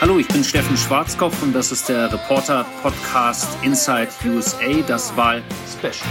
Hallo, ich bin Steffen Schwarzkopf und das ist der Reporter-Podcast Inside USA, das Wahl-Special.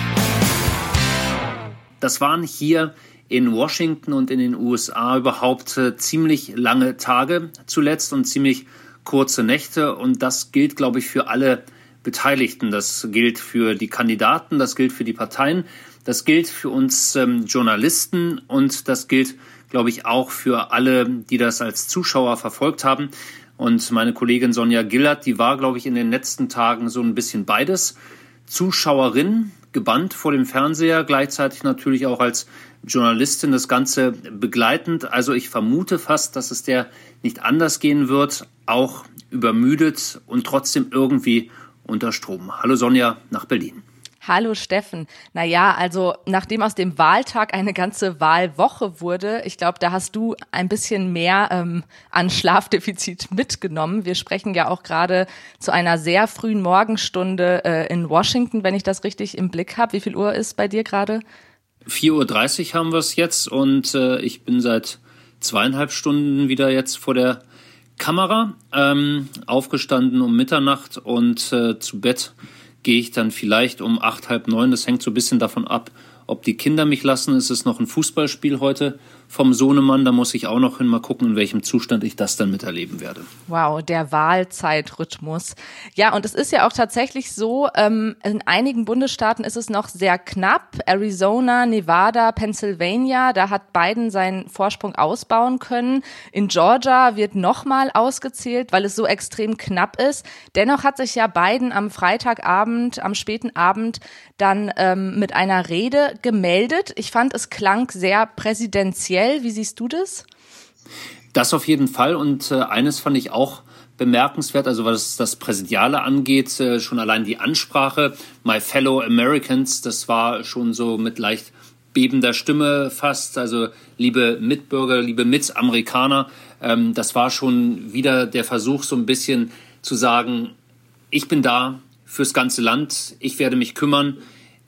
Das waren hier in Washington und in den USA überhaupt äh, ziemlich lange Tage zuletzt und ziemlich kurze Nächte. Und das gilt, glaube ich, für alle Beteiligten. Das gilt für die Kandidaten, das gilt für die Parteien, das gilt für uns ähm, Journalisten und das gilt, glaube ich, auch für alle, die das als Zuschauer verfolgt haben. Und meine Kollegin Sonja Gillert, die war, glaube ich, in den letzten Tagen so ein bisschen beides. Zuschauerin, gebannt vor dem Fernseher, gleichzeitig natürlich auch als Journalistin das Ganze begleitend. Also ich vermute fast, dass es der nicht anders gehen wird, auch übermüdet und trotzdem irgendwie unter Strom. Hallo Sonja nach Berlin. Hallo Steffen. Naja, also nachdem aus dem Wahltag eine ganze Wahlwoche wurde, ich glaube, da hast du ein bisschen mehr ähm, an Schlafdefizit mitgenommen. Wir sprechen ja auch gerade zu einer sehr frühen Morgenstunde äh, in Washington, wenn ich das richtig im Blick habe. Wie viel Uhr ist bei dir gerade? 4.30 Uhr haben wir es jetzt und äh, ich bin seit zweieinhalb Stunden wieder jetzt vor der Kamera, ähm, aufgestanden um Mitternacht und äh, zu Bett gehe ich dann vielleicht um acht, halb neun. Das hängt so ein bisschen davon ab, ob die Kinder mich lassen. Es ist noch ein Fußballspiel heute vom Sohnemann. Da muss ich auch noch hin mal gucken, in welchem Zustand ich das dann miterleben werde. Wow, der Wahlzeitrhythmus. Ja, und es ist ja auch tatsächlich so, ähm, in einigen Bundesstaaten ist es noch sehr knapp. Arizona, Nevada, Pennsylvania, da hat Biden seinen Vorsprung ausbauen können. In Georgia wird nochmal ausgezählt, weil es so extrem knapp ist. Dennoch hat sich ja Biden am Freitagabend, am späten Abend dann ähm, mit einer Rede gemeldet. Ich fand, es klang sehr präsidentiell speziell. Wie siehst du das? Das auf jeden Fall. Und äh, eines fand ich auch bemerkenswert, also was das Präsidiale angeht, äh, schon allein die Ansprache, My Fellow Americans, das war schon so mit leicht bebender Stimme fast, also liebe Mitbürger, liebe Mitamerikaner, ähm, das war schon wieder der Versuch, so ein bisschen zu sagen, ich bin da fürs ganze Land, ich werde mich kümmern,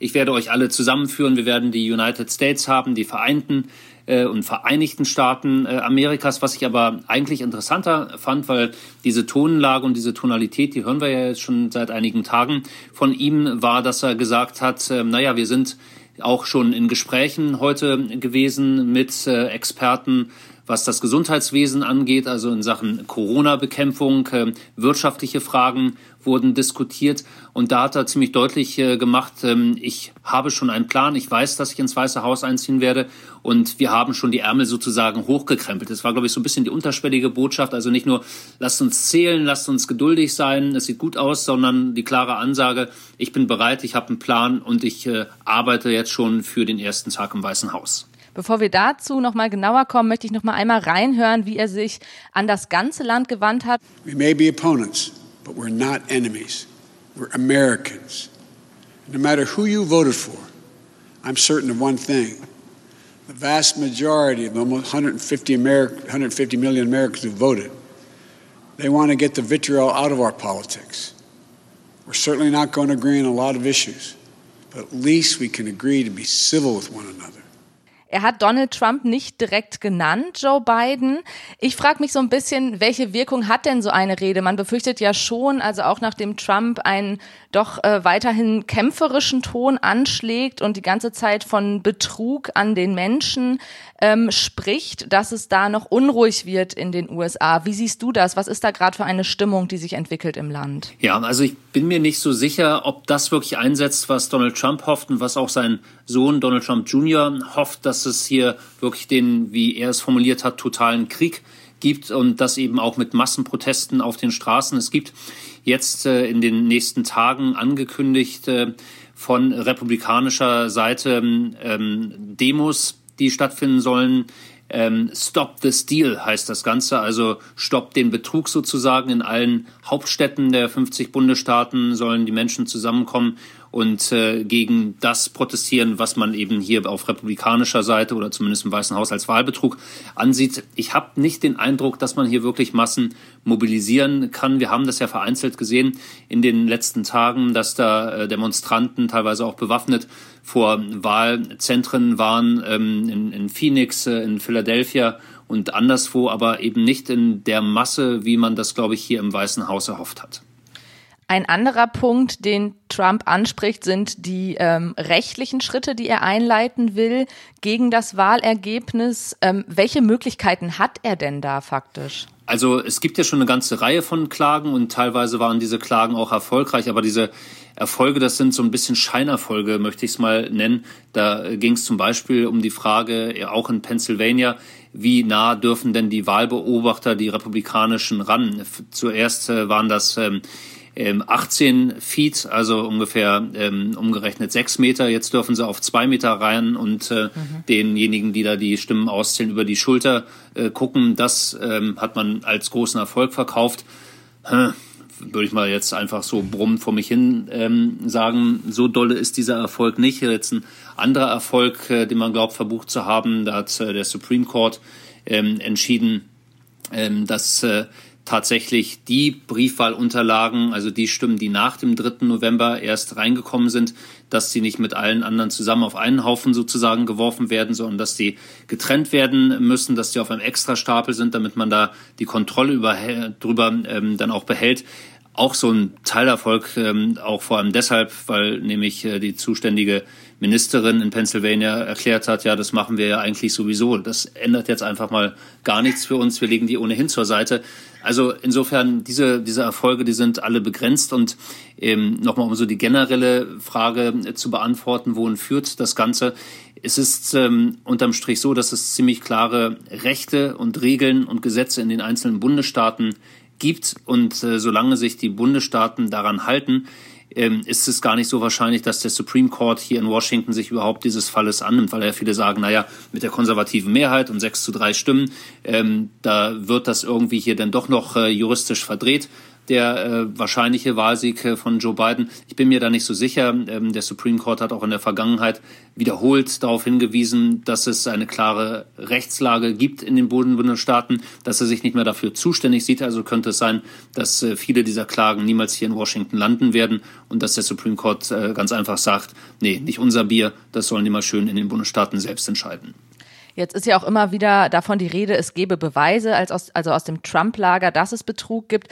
ich werde euch alle zusammenführen, wir werden die United States haben, die Vereinten äh, und Vereinigten Staaten äh, Amerikas, was ich aber eigentlich interessanter fand, weil diese Tonlage und diese Tonalität, die hören wir ja jetzt schon seit einigen Tagen von ihm, war, dass er gesagt hat, äh, naja, wir sind auch schon in Gesprächen heute gewesen mit Experten was das Gesundheitswesen angeht, also in Sachen Corona-Bekämpfung, äh, wirtschaftliche Fragen wurden diskutiert. Und da hat er ziemlich deutlich äh, gemacht, ähm, ich habe schon einen Plan, ich weiß, dass ich ins Weiße Haus einziehen werde und wir haben schon die Ärmel sozusagen hochgekrempelt. Das war, glaube ich, so ein bisschen die unterschwellige Botschaft. Also nicht nur, lasst uns zählen, lasst uns geduldig sein, es sieht gut aus, sondern die klare Ansage, ich bin bereit, ich habe einen Plan und ich äh, arbeite jetzt schon für den ersten Tag im Weißen Haus. Bevor wir dazu noch mal genauer kommen, möchte ich noch mal einmal reinhören, wie er sich an das ganze Land gewandt hat. We may be opponents, but we're not enemies. We're Americans. No matter who you voted for, I'm certain of one thing. The vast majority of almost 150, Ameri 150 million Americans who voted, they want to get the vitriol out of our politics. We're certainly not going to agree on a lot of issues, but at least we can agree to be civil with one another. Er hat Donald Trump nicht direkt genannt, Joe Biden. Ich frage mich so ein bisschen, welche Wirkung hat denn so eine Rede? Man befürchtet ja schon, also auch nachdem Trump einen doch äh, weiterhin kämpferischen Ton anschlägt und die ganze Zeit von Betrug an den Menschen ähm, spricht, dass es da noch unruhig wird in den USA. Wie siehst du das? Was ist da gerade für eine Stimmung, die sich entwickelt im Land? Ja, also ich bin mir nicht so sicher, ob das wirklich einsetzt, was Donald Trump hofft und was auch sein Sohn Donald Trump Jr. hofft, dass es hier wirklich den, wie er es formuliert hat, totalen Krieg gibt und das eben auch mit Massenprotesten auf den Straßen. Es gibt jetzt äh, in den nächsten Tagen angekündigt äh, von republikanischer Seite ähm, Demos, die stattfinden sollen. Ähm, Stop the Steal heißt das Ganze, also Stop den Betrug sozusagen. In allen Hauptstädten der 50 Bundesstaaten sollen die Menschen zusammenkommen und äh, gegen das protestieren, was man eben hier auf republikanischer Seite oder zumindest im Weißen Haus als Wahlbetrug ansieht. Ich habe nicht den Eindruck, dass man hier wirklich Massen mobilisieren kann. Wir haben das ja vereinzelt gesehen in den letzten Tagen, dass da äh, Demonstranten teilweise auch bewaffnet vor Wahlzentren waren ähm, in, in Phoenix, äh, in Philadelphia und anderswo, aber eben nicht in der Masse, wie man das, glaube ich, hier im Weißen Haus erhofft hat. Ein anderer Punkt, den Trump anspricht, sind die ähm, rechtlichen Schritte, die er einleiten will gegen das Wahlergebnis. Ähm, welche Möglichkeiten hat er denn da faktisch? Also es gibt ja schon eine ganze Reihe von Klagen und teilweise waren diese Klagen auch erfolgreich, aber diese Erfolge, das sind so ein bisschen Scheinerfolge, möchte ich es mal nennen. Da ging es zum Beispiel um die Frage, auch in Pennsylvania, wie nah dürfen denn die Wahlbeobachter, die republikanischen, ran? Zuerst äh, waren das ähm, 18 ähm, Feet, also ungefähr ähm, umgerechnet sechs Meter. Jetzt dürfen sie auf zwei Meter rein und äh, mhm. denjenigen, die da die Stimmen auszählen, über die Schulter äh, gucken. Das ähm, hat man als großen Erfolg verkauft. Hm, würde ich mal jetzt einfach so brummend vor mich hin ähm, sagen, so dolle ist dieser Erfolg nicht. Jetzt ein anderer Erfolg, äh, den man glaubt verbucht zu haben, da hat äh, der Supreme Court ähm, entschieden, ähm, dass äh, tatsächlich die Briefwahlunterlagen, also die Stimmen, die nach dem 3. November erst reingekommen sind, dass sie nicht mit allen anderen zusammen auf einen Haufen sozusagen geworfen werden, sondern dass die getrennt werden müssen, dass die auf einem Extrastapel sind, damit man da die Kontrolle über, drüber ähm, dann auch behält auch so ein Teilerfolg, ähm, auch vor allem deshalb, weil nämlich äh, die zuständige Ministerin in Pennsylvania erklärt hat, ja, das machen wir ja eigentlich sowieso. Das ändert jetzt einfach mal gar nichts für uns. Wir legen die ohnehin zur Seite. Also insofern, diese, diese Erfolge, die sind alle begrenzt. Und ähm, nochmal, um so die generelle Frage äh, zu beantworten, wohin führt das Ganze? Es ist ähm, unterm Strich so, dass es ziemlich klare Rechte und Regeln und Gesetze in den einzelnen Bundesstaaten gibt. Und äh, solange sich die Bundesstaaten daran halten, ähm, ist es gar nicht so wahrscheinlich, dass der Supreme Court hier in Washington sich überhaupt dieses Falles annimmt, weil ja viele sagen, naja, mit der konservativen Mehrheit und sechs zu drei Stimmen, ähm, da wird das irgendwie hier dann doch noch äh, juristisch verdreht der äh, wahrscheinliche Wahlsieg äh, von Joe Biden. Ich bin mir da nicht so sicher. Ähm, der Supreme Court hat auch in der Vergangenheit wiederholt darauf hingewiesen, dass es eine klare Rechtslage gibt in den Bundesstaaten, dass er sich nicht mehr dafür zuständig sieht. Also könnte es sein, dass äh, viele dieser Klagen niemals hier in Washington landen werden und dass der Supreme Court äh, ganz einfach sagt, nee, nicht unser Bier, das sollen die mal schön in den Bundesstaaten selbst entscheiden. Jetzt ist ja auch immer wieder davon die Rede, es gebe Beweise, als aus, also aus dem Trump-Lager, dass es Betrug gibt.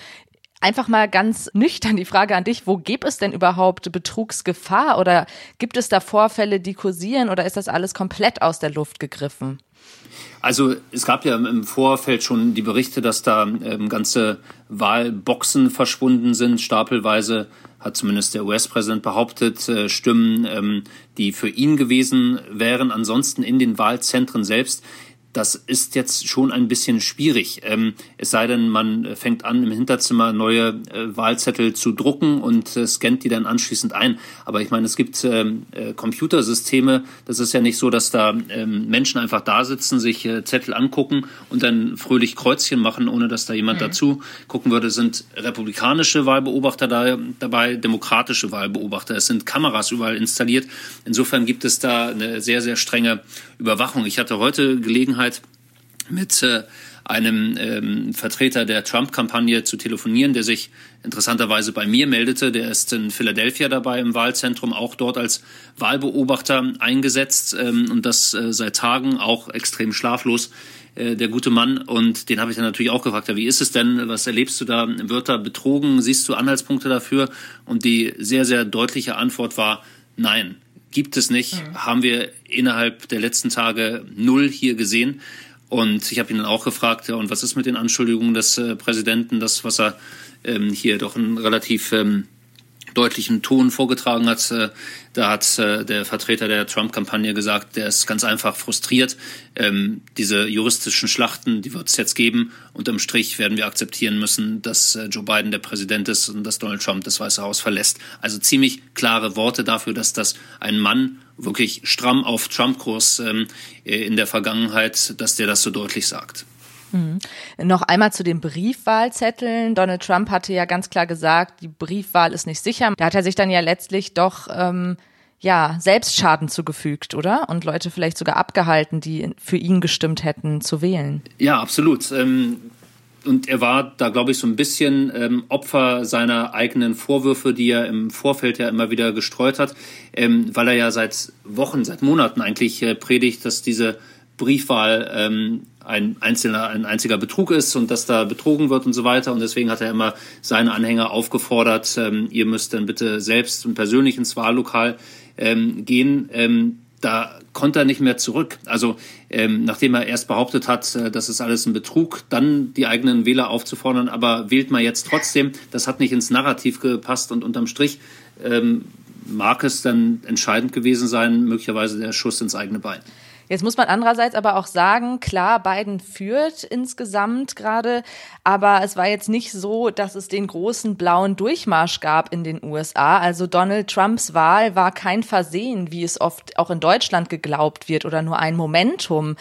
Einfach mal ganz nüchtern die Frage an dich, wo gibt es denn überhaupt Betrugsgefahr oder gibt es da Vorfälle, die kursieren oder ist das alles komplett aus der Luft gegriffen? Also es gab ja im Vorfeld schon die Berichte, dass da ähm, ganze Wahlboxen verschwunden sind, stapelweise hat zumindest der US-Präsident behauptet, äh, Stimmen, ähm, die für ihn gewesen wären. Ansonsten in den Wahlzentren selbst das ist jetzt schon ein bisschen schwierig. Ähm, es sei denn, man fängt an, im Hinterzimmer neue äh, Wahlzettel zu drucken und äh, scannt die dann anschließend ein. Aber ich meine, es gibt ähm, äh, Computersysteme. Das ist ja nicht so, dass da ähm, Menschen einfach da sitzen, sich äh, Zettel angucken und dann fröhlich Kreuzchen machen, ohne dass da jemand mhm. dazu gucken würde. Es sind republikanische Wahlbeobachter da, dabei, demokratische Wahlbeobachter. Es sind Kameras überall installiert. Insofern gibt es da eine sehr, sehr strenge Überwachung. Ich hatte heute Gelegenheit mit äh, einem ähm, Vertreter der Trump-Kampagne zu telefonieren, der sich interessanterweise bei mir meldete. Der ist in Philadelphia dabei im Wahlzentrum, auch dort als Wahlbeobachter eingesetzt ähm, und das äh, seit Tagen auch extrem schlaflos. Äh, der gute Mann und den habe ich dann natürlich auch gefragt, wie ist es denn, was erlebst du da, wird da betrogen, siehst du Anhaltspunkte dafür? Und die sehr, sehr deutliche Antwort war, nein, gibt es nicht, mhm. haben wir innerhalb der letzten Tage null hier gesehen. Und ich habe ihn dann auch gefragt, ja, und was ist mit den Anschuldigungen des äh, Präsidenten, das, was er ähm, hier doch ein relativ ähm, deutlichen Ton vorgetragen hat. Äh, da hat äh, der Vertreter der Trump-Kampagne gesagt, der ist ganz einfach frustriert. Ähm, diese juristischen Schlachten, die wird es jetzt geben. Unterm Strich werden wir akzeptieren müssen, dass äh, Joe Biden der Präsident ist und dass Donald Trump das Weiße Haus verlässt. Also ziemlich klare Worte dafür, dass das ein Mann wirklich stramm auf Trump-Kurs ähm, in der Vergangenheit, dass der das so deutlich sagt. Mhm. Noch einmal zu den Briefwahlzetteln. Donald Trump hatte ja ganz klar gesagt, die Briefwahl ist nicht sicher. Da hat er sich dann ja letztlich doch ähm, ja selbst Schaden zugefügt, oder? Und Leute vielleicht sogar abgehalten, die für ihn gestimmt hätten, zu wählen. Ja, absolut. Ähm und er war da, glaube ich, so ein bisschen ähm, Opfer seiner eigenen Vorwürfe, die er im Vorfeld ja immer wieder gestreut hat, ähm, weil er ja seit Wochen, seit Monaten eigentlich äh, predigt, dass diese Briefwahl ähm, ein einzelner, ein einziger Betrug ist und dass da betrogen wird und so weiter. Und deswegen hat er immer seine Anhänger aufgefordert, ähm, ihr müsst dann bitte selbst und persönlich ins Wahllokal ähm, gehen. Ähm, da konnte er nicht mehr zurück. Also ähm, nachdem er erst behauptet hat, äh, das ist alles ein Betrug, dann die eigenen Wähler aufzufordern, aber wählt man jetzt trotzdem, das hat nicht ins Narrativ gepasst und unterm Strich ähm, mag es dann entscheidend gewesen sein, möglicherweise der Schuss ins eigene Bein. Jetzt muss man andererseits aber auch sagen, klar, Biden führt insgesamt gerade, aber es war jetzt nicht so, dass es den großen blauen Durchmarsch gab in den USA. Also Donald Trumps Wahl war kein Versehen, wie es oft auch in Deutschland geglaubt wird oder nur ein Momentum.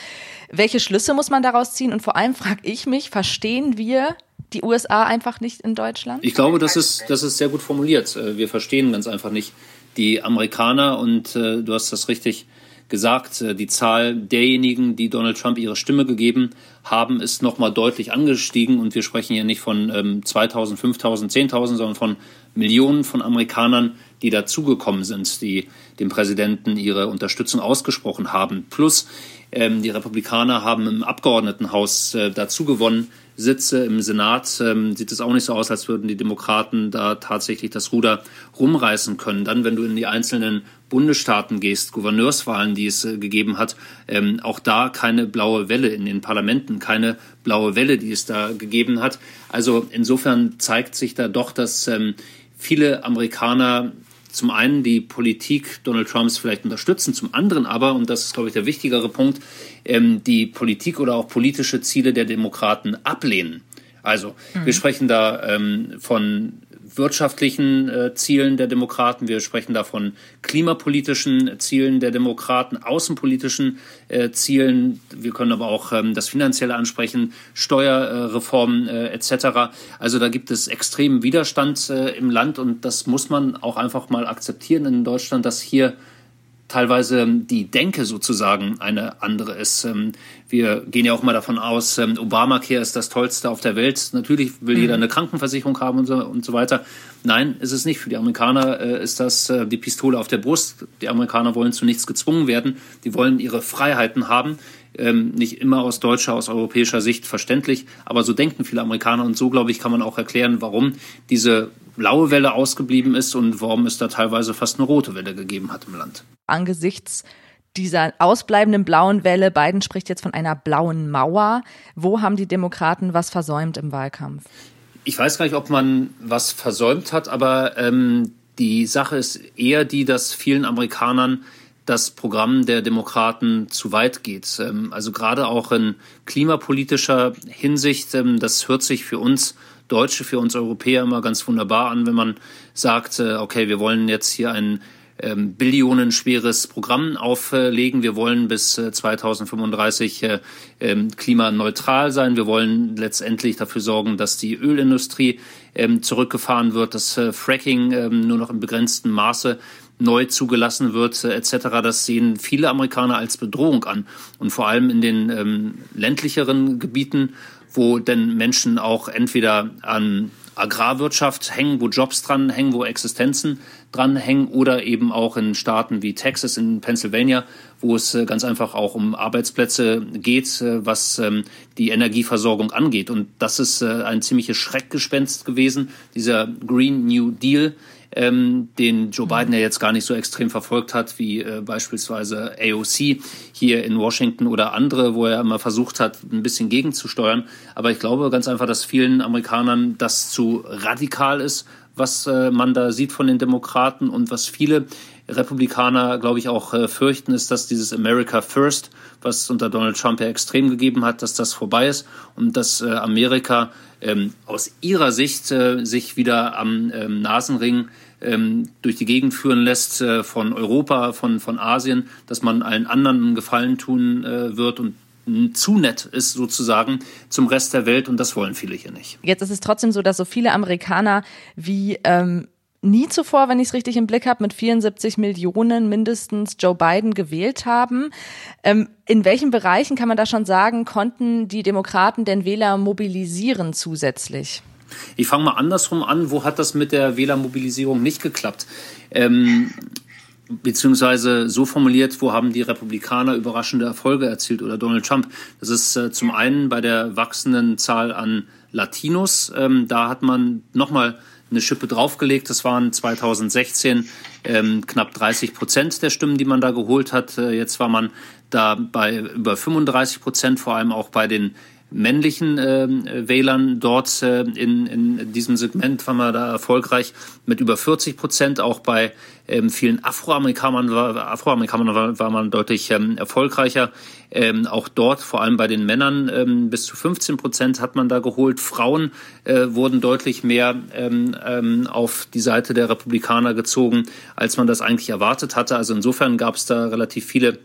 Welche Schlüsse muss man daraus ziehen? Und vor allem frage ich mich, verstehen wir die USA einfach nicht in Deutschland? Ich glaube, das ist, das ist sehr gut formuliert. Äh, wir verstehen ganz einfach nicht die Amerikaner und äh, du hast das richtig gesagt, äh, die Zahl derjenigen, die Donald Trump ihre Stimme gegeben haben, ist nochmal deutlich angestiegen. Und wir sprechen hier nicht von ähm, 2000, 5000, 10.000, sondern von Millionen von Amerikanern, die dazugekommen sind, die dem Präsidenten ihre Unterstützung ausgesprochen haben. Plus ähm, die Republikaner haben im Abgeordnetenhaus äh, dazu gewonnen. Sitze im Senat ähm, sieht es auch nicht so aus, als würden die Demokraten da tatsächlich das Ruder rumreißen können. Dann, wenn du in die einzelnen Bundesstaaten gehst, Gouverneurswahlen, die es äh, gegeben hat, ähm, auch da keine blaue Welle in den Parlamenten, keine blaue Welle, die es da gegeben hat. Also insofern zeigt sich da doch, dass ähm, viele Amerikaner zum einen die Politik Donald Trumps vielleicht unterstützen, zum anderen aber, und das ist, glaube ich, der wichtigere Punkt, ähm, die Politik oder auch politische Ziele der Demokraten ablehnen. Also mhm. wir sprechen da ähm, von wirtschaftlichen äh, Zielen der Demokraten, wir sprechen da von klimapolitischen Zielen der Demokraten, außenpolitischen äh, Zielen, wir können aber auch ähm, das Finanzielle ansprechen, Steuerreformen äh, etc. Also da gibt es extremen Widerstand äh, im Land und das muss man auch einfach mal akzeptieren in Deutschland, dass hier teilweise die Denke sozusagen eine andere ist. Ähm, wir gehen ja auch mal davon aus, ähm, Obamacare ist das Tollste auf der Welt. Natürlich will mhm. jeder eine Krankenversicherung haben und so, und so weiter. Nein, ist es nicht. Für die Amerikaner äh, ist das äh, die Pistole auf der Brust. Die Amerikaner wollen zu nichts gezwungen werden. Die wollen ihre Freiheiten haben. Ähm, nicht immer aus deutscher, aus europäischer Sicht verständlich, aber so denken viele Amerikaner und so, glaube ich, kann man auch erklären, warum diese blaue Welle ausgeblieben ist und warum es da teilweise fast eine rote Welle gegeben hat im Land. Angesichts dieser ausbleibenden blauen Welle, Biden spricht jetzt von einer blauen Mauer. Wo haben die Demokraten was versäumt im Wahlkampf? Ich weiß gar nicht, ob man was versäumt hat, aber ähm, die Sache ist eher die, dass vielen Amerikanern das Programm der Demokraten zu weit geht. Ähm, also gerade auch in klimapolitischer Hinsicht, ähm, das hört sich für uns Deutsche, für uns Europäer immer ganz wunderbar an, wenn man sagt, äh, okay, wir wollen jetzt hier ein ähm, billionenschweres Programm auflegen. Wir wollen bis äh, 2035 äh, ähm, klimaneutral sein. Wir wollen letztendlich dafür sorgen, dass die Ölindustrie ähm, zurückgefahren wird, dass äh, Fracking ähm, nur noch im begrenzten Maße neu zugelassen wird, äh, etc. Das sehen viele Amerikaner als Bedrohung an. Und vor allem in den ähm, ländlicheren Gebieten, wo denn Menschen auch entweder an Agrarwirtschaft hängen, wo Jobs dran hängen, wo Existenzen dran hängen oder eben auch in Staaten wie Texas, in Pennsylvania, wo es äh, ganz einfach auch um Arbeitsplätze geht, äh, was ähm, die Energieversorgung angeht. Und das ist ein ziemliches Schreckgespenst gewesen, dieser Green New Deal, ähm, den Joe Biden ja jetzt gar nicht so extrem verfolgt hat, wie äh, beispielsweise AOC hier in Washington oder andere, wo er immer versucht hat, ein bisschen gegenzusteuern. Aber ich glaube ganz einfach, dass vielen Amerikanern das zu radikal ist, was äh, man da sieht von den Demokraten und was viele Republikaner, glaube ich, auch äh, fürchten, ist, dass dieses America First, was unter Donald Trump ja extrem gegeben hat, dass das vorbei ist und dass äh, Amerika ähm, aus ihrer Sicht äh, sich wieder am ähm, Nasenring ähm, durch die Gegend führen lässt äh, von Europa, von, von Asien, dass man allen anderen einen Gefallen tun wird und zu nett ist sozusagen zum Rest der Welt und das wollen viele hier nicht. Jetzt ist es trotzdem so, dass so viele Amerikaner wie ähm, nie zuvor, wenn ich es richtig im Blick habe, mit 74 Millionen mindestens Joe Biden gewählt haben. Ähm, in welchen Bereichen kann man da schon sagen, konnten die Demokraten den Wähler mobilisieren zusätzlich? Ich fange mal andersrum an. Wo hat das mit der Wählermobilisierung nicht geklappt? Ähm, beziehungsweise so formuliert, wo haben die Republikaner überraschende Erfolge erzielt oder Donald Trump. Das ist äh, zum einen bei der wachsenden Zahl an Latinos. Ähm, da hat man nochmal eine Schippe draufgelegt. Das waren 2016 ähm, knapp 30 Prozent der Stimmen, die man da geholt hat. Äh, jetzt war man da bei über 35 Prozent, vor allem auch bei den männlichen äh, Wählern dort äh, in, in diesem Segment waren wir da erfolgreich mit über 40 Prozent. Auch bei ähm, vielen Afroamerikanern war, Afroamerikanern war, war man deutlich ähm, erfolgreicher. Ähm, auch dort, vor allem bei den Männern, ähm, bis zu 15 Prozent hat man da geholt. Frauen äh, wurden deutlich mehr ähm, ähm, auf die Seite der Republikaner gezogen, als man das eigentlich erwartet hatte. Also insofern gab es da relativ viele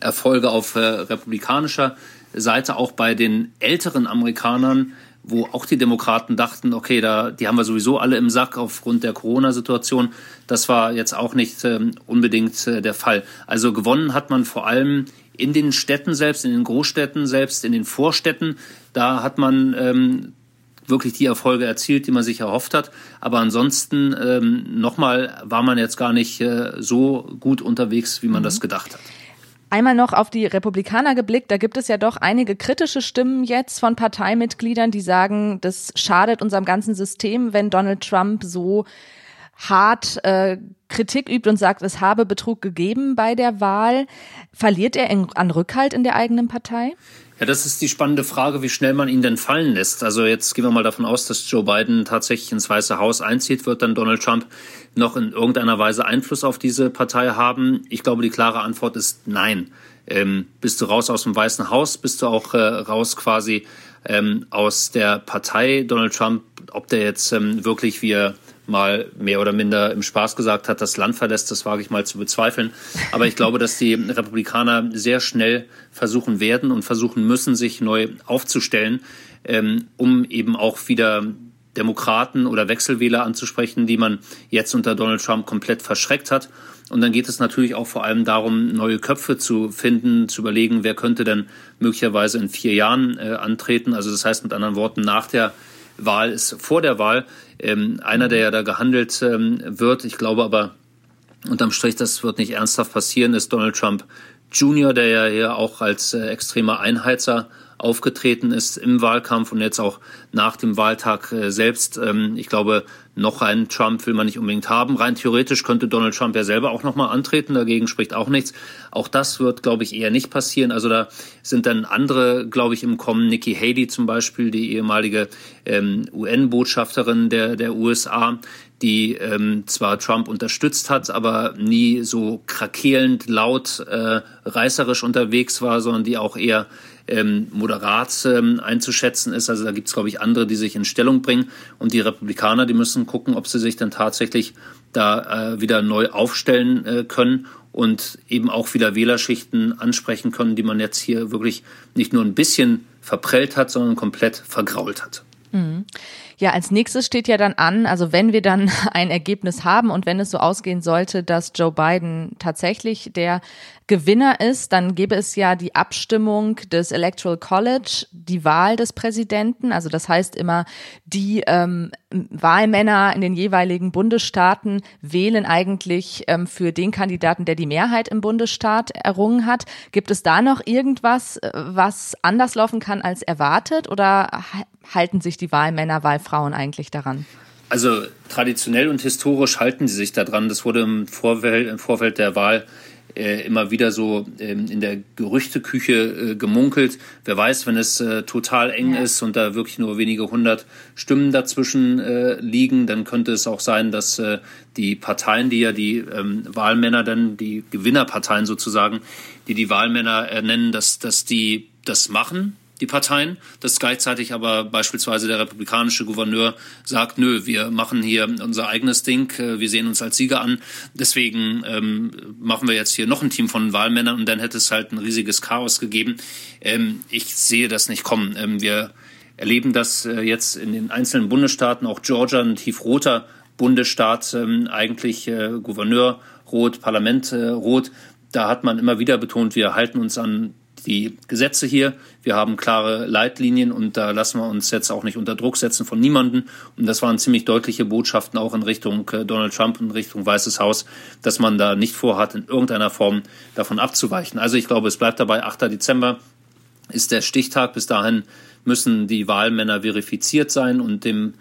Erfolge auf äh, republikanischer Seite, auch bei den älteren Amerikanern, wo auch die Demokraten dachten, okay, da, die haben wir sowieso alle im Sack aufgrund der Corona-Situation. Das war jetzt auch nicht ähm, unbedingt äh, der Fall. Also gewonnen hat man vor allem in den Städten selbst, in den Großstädten selbst, in den Vorstädten. Da hat man ähm, wirklich die Erfolge erzielt, die man sich erhofft hat. Aber ansonsten ähm, nochmal war man jetzt gar nicht äh, so gut unterwegs, wie man mhm. das gedacht hat. Einmal noch auf die Republikaner geblickt. Da gibt es ja doch einige kritische Stimmen jetzt von Parteimitgliedern, die sagen, das schadet unserem ganzen System, wenn Donald Trump so hart äh, Kritik übt und sagt, es habe Betrug gegeben bei der Wahl. Verliert er in, an Rückhalt in der eigenen Partei? Ja, das ist die spannende Frage, wie schnell man ihn denn fallen lässt. Also jetzt gehen wir mal davon aus, dass Joe Biden tatsächlich ins Weiße Haus einzieht, wird dann Donald Trump noch in irgendeiner Weise Einfluss auf diese Partei haben? Ich glaube, die klare Antwort ist nein. Ähm, bist du raus aus dem Weißen Haus, bist du auch äh, raus quasi ähm, aus der Partei Donald Trump, ob der jetzt ähm, wirklich, wie er mal mehr oder minder im Spaß gesagt hat, das Land verlässt, das wage ich mal zu bezweifeln. Aber ich glaube, dass die Republikaner sehr schnell versuchen werden und versuchen müssen, sich neu aufzustellen, ähm, um eben auch wieder Demokraten oder Wechselwähler anzusprechen, die man jetzt unter Donald Trump komplett verschreckt hat. Und dann geht es natürlich auch vor allem darum, neue Köpfe zu finden, zu überlegen, wer könnte denn möglicherweise in vier Jahren äh, antreten. Also das heißt mit anderen Worten, nach der Wahl ist vor der Wahl ähm, einer, der ja da gehandelt ähm, wird. Ich glaube aber unterm Strich, das wird nicht ernsthaft passieren, ist Donald Trump Jr., der ja hier auch als äh, extremer Einheizer aufgetreten ist im Wahlkampf und jetzt auch nach dem Wahltag äh, selbst. Ähm, ich glaube, noch einen Trump will man nicht unbedingt haben. Rein theoretisch könnte Donald Trump ja selber auch nochmal antreten, dagegen spricht auch nichts. Auch das wird, glaube ich, eher nicht passieren. Also da sind dann andere, glaube ich, im Kommen. Nikki Haley zum Beispiel, die ehemalige ähm, UN-Botschafterin der, der USA, die ähm, zwar Trump unterstützt hat, aber nie so krakelnd, laut, äh, reißerisch unterwegs war, sondern die auch eher ähm, moderat ähm, einzuschätzen ist. Also da gibt es, glaube ich, andere, die sich in Stellung bringen. Und die Republikaner, die müssen gucken, ob sie sich dann tatsächlich da äh, wieder neu aufstellen äh, können und eben auch wieder Wählerschichten ansprechen können, die man jetzt hier wirklich nicht nur ein bisschen verprellt hat, sondern komplett vergrault hat. Mhm. Ja, als nächstes steht ja dann an, also wenn wir dann ein Ergebnis haben und wenn es so ausgehen sollte, dass Joe Biden tatsächlich der Gewinner ist, dann gäbe es ja die Abstimmung des Electoral College, die Wahl des Präsidenten. Also das heißt immer, die ähm, Wahlmänner in den jeweiligen Bundesstaaten wählen eigentlich ähm, für den Kandidaten, der die Mehrheit im Bundesstaat errungen hat. Gibt es da noch irgendwas, äh, was anders laufen kann als erwartet oder halten sich die Wahlmänner, Wahlfrauen eigentlich daran? Also traditionell und historisch halten sie sich daran. Das wurde im Vorfeld, im Vorfeld der Wahl äh, immer wieder so ähm, in der Gerüchteküche äh, gemunkelt. Wer weiß, wenn es äh, total eng ja. ist und da wirklich nur wenige hundert Stimmen dazwischen liegen, dann könnte es auch sein, dass die Parteien, die ja die ähm, Wahlmänner dann, die Gewinnerparteien sozusagen, die die Wahlmänner äh, nennen, dass, dass die das machen die Parteien, dass gleichzeitig aber beispielsweise der republikanische Gouverneur sagt, nö, wir machen hier unser eigenes Ding, äh, wir sehen uns als Sieger an, deswegen ähm, machen wir jetzt hier noch ein Team von Wahlmännern und dann hätte es halt ein riesiges Chaos gegeben. Ähm, ich sehe das nicht kommen. Ähm, wir erleben das äh, jetzt in den einzelnen Bundesstaaten, auch Georgia, ein tiefroter Bundesstaat, ähm, eigentlich äh, Gouverneur rot, Parlament äh, rot. Da hat man immer wieder betont, wir halten uns an die Gesetze hier, wir haben klare Leitlinien und da lassen wir uns jetzt auch nicht unter Druck setzen von niemanden. Und das waren ziemlich deutliche Botschaften auch in Richtung äh, Donald Trump, in Richtung Weißes Haus, dass man da nicht vorhat, in irgendeiner Form davon abzuweichen. Also ich glaube, es bleibt dabei, 8. Dezember ist der Stichtag. Bis dahin müssen die Wahlmänner verifiziert sein und dem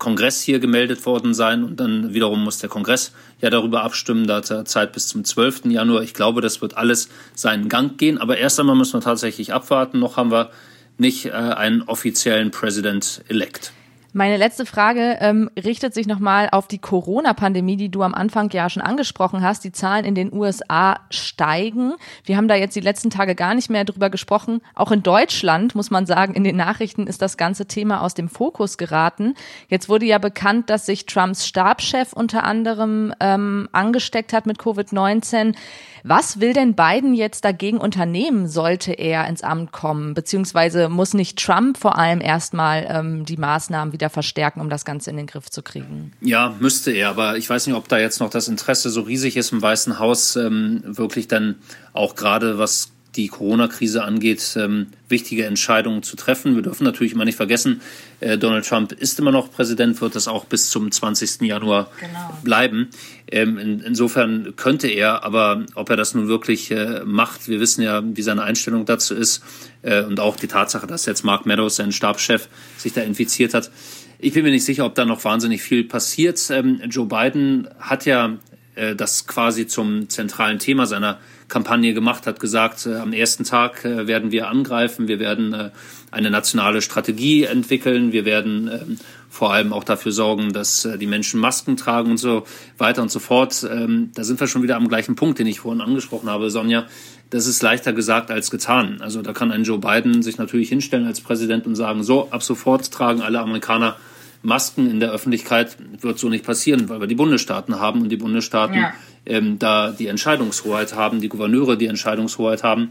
Kongress hier gemeldet worden sein und dann wiederum muss der Kongress ja darüber abstimmen. Da hat er Zeit bis zum 12. Januar. Ich glaube, das wird alles seinen Gang gehen. Aber erst einmal müssen wir tatsächlich abwarten. Noch haben wir nicht äh, einen offiziellen President-elect. Meine letzte Frage ähm, richtet sich nochmal auf die Corona-Pandemie, die du am Anfang ja schon angesprochen hast. Die Zahlen in den USA steigen. Wir haben da jetzt die letzten Tage gar nicht mehr drüber gesprochen. Auch in Deutschland, muss man sagen, in den Nachrichten ist das ganze Thema aus dem Fokus geraten. Jetzt wurde ja bekannt, dass sich Trumps Stabschef unter anderem ähm, angesteckt hat mit Covid-19. Was will denn Biden jetzt dagegen unternehmen, sollte er ins Amt kommen? Beziehungsweise muss nicht Trump vor allem erstmal ähm, die Maßnahmen wieder verstärken, um das Ganze in den Griff zu kriegen? Ja, müsste er. Aber ich weiß nicht, ob da jetzt noch das Interesse so riesig ist im Weißen Haus, ähm, wirklich dann auch gerade was die Corona-Krise angeht, ähm, wichtige Entscheidungen zu treffen. Wir dürfen natürlich immer nicht vergessen, äh, Donald Trump ist immer noch Präsident, wird das auch bis zum 20. Januar genau. bleiben. Ähm, in, insofern könnte er, aber ob er das nun wirklich äh, macht, wir wissen ja, wie seine Einstellung dazu ist äh, und auch die Tatsache, dass jetzt Mark Meadows, sein Stabschef, sich da infiziert hat. Ich bin mir nicht sicher, ob da noch wahnsinnig viel passiert. Ähm, Joe Biden hat ja äh, das quasi zum zentralen Thema seiner Kampagne gemacht, hat gesagt, äh, am ersten Tag äh, werden wir angreifen, wir werden äh, eine nationale Strategie entwickeln, wir werden ähm, vor allem auch dafür sorgen, dass äh, die Menschen Masken tragen und so weiter und so fort. Ähm, da sind wir schon wieder am gleichen Punkt, den ich vorhin angesprochen habe, Sonja. Das ist leichter gesagt als getan. Also da kann ein Joe Biden sich natürlich hinstellen als Präsident und sagen, so, ab sofort tragen alle Amerikaner Masken in der Öffentlichkeit wird so nicht passieren, weil wir die Bundesstaaten haben und die Bundesstaaten ja. ähm, da die Entscheidungshoheit haben, die Gouverneure die Entscheidungshoheit haben.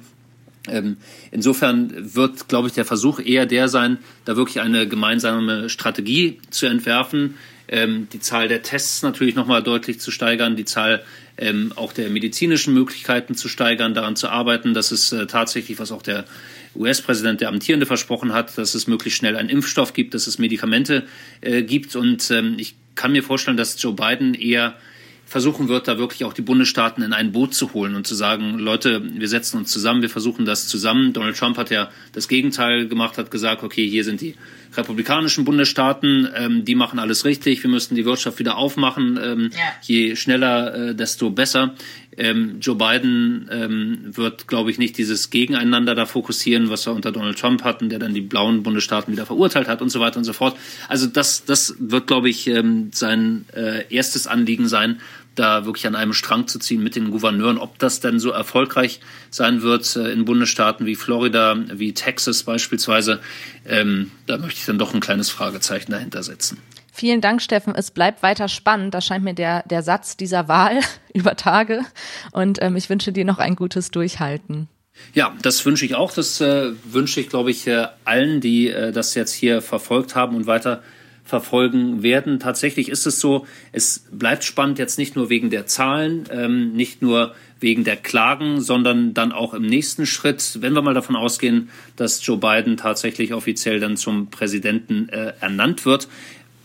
Ähm, insofern wird, glaube ich, der Versuch eher der sein, da wirklich eine gemeinsame Strategie zu entwerfen, ähm, die Zahl der Tests natürlich nochmal deutlich zu steigern, die Zahl ähm, auch der medizinischen Möglichkeiten zu steigern, daran zu arbeiten, dass es äh, tatsächlich, was auch der US-Präsident, der Amtierende, versprochen hat, dass es möglichst schnell einen Impfstoff gibt, dass es Medikamente äh, gibt. Und ähm, ich kann mir vorstellen, dass Joe Biden eher versuchen wird, da wirklich auch die Bundesstaaten in ein Boot zu holen und zu sagen, Leute, wir setzen uns zusammen, wir versuchen das zusammen. Donald Trump hat ja das Gegenteil gemacht, hat gesagt, okay, hier sind die republikanischen Bundesstaaten, ähm, die machen alles richtig, wir müssen die Wirtschaft wieder aufmachen, ähm, ja. je schneller, äh, desto besser. Ähm, Joe Biden ähm, wird, glaube ich, nicht dieses Gegeneinander da fokussieren, was wir unter Donald Trump hatten, der dann die blauen Bundesstaaten wieder verurteilt hat und so weiter und so fort. Also das, das wird, glaube ich, ähm, sein äh, erstes Anliegen sein, da wirklich an einem Strang zu ziehen mit den Gouverneuren. Ob das denn so erfolgreich sein wird äh, in Bundesstaaten wie Florida, wie Texas beispielsweise, ähm, da möchte ich dann doch ein kleines Fragezeichen dahinter setzen. Vielen Dank, Steffen. Es bleibt weiter spannend. Das scheint mir der, der Satz dieser Wahl über Tage. Und ähm, ich wünsche dir noch ein gutes Durchhalten. Ja, das wünsche ich auch. Das äh, wünsche ich, glaube ich, äh, allen, die äh, das jetzt hier verfolgt haben und weiter verfolgen werden. Tatsächlich ist es so, es bleibt spannend jetzt nicht nur wegen der Zahlen, ähm, nicht nur wegen der Klagen, sondern dann auch im nächsten Schritt, wenn wir mal davon ausgehen, dass Joe Biden tatsächlich offiziell dann zum Präsidenten äh, ernannt wird,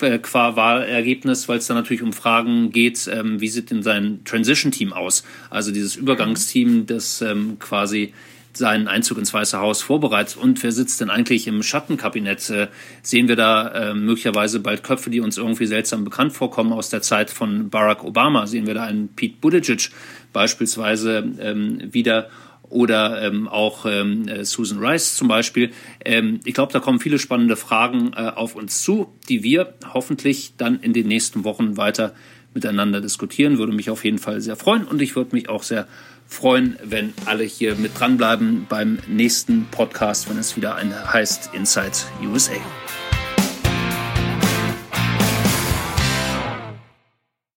äh, qua Wahlergebnis, weil es dann natürlich um Fragen geht, ähm, wie sieht denn sein Transition-Team aus? Also dieses Übergangsteam, das ähm, quasi seinen Einzug ins Weiße Haus vorbereitet. Und wer sitzt denn eigentlich im Schattenkabinett? Äh, sehen wir da äh, möglicherweise bald Köpfe, die uns irgendwie seltsam bekannt vorkommen aus der Zeit von Barack Obama? Sehen wir da einen Pete Buttigieg beispielsweise ähm, wieder? oder ähm, auch ähm, äh, Susan Rice zum Beispiel. Ähm, ich glaube, da kommen viele spannende Fragen äh, auf uns zu, die wir hoffentlich dann in den nächsten Wochen weiter miteinander diskutieren. Würde mich auf jeden Fall sehr freuen und ich würde mich auch sehr wenn alle hier mit dranbleiben beim nächsten Podcast, wenn es wieder heißt Inside USA.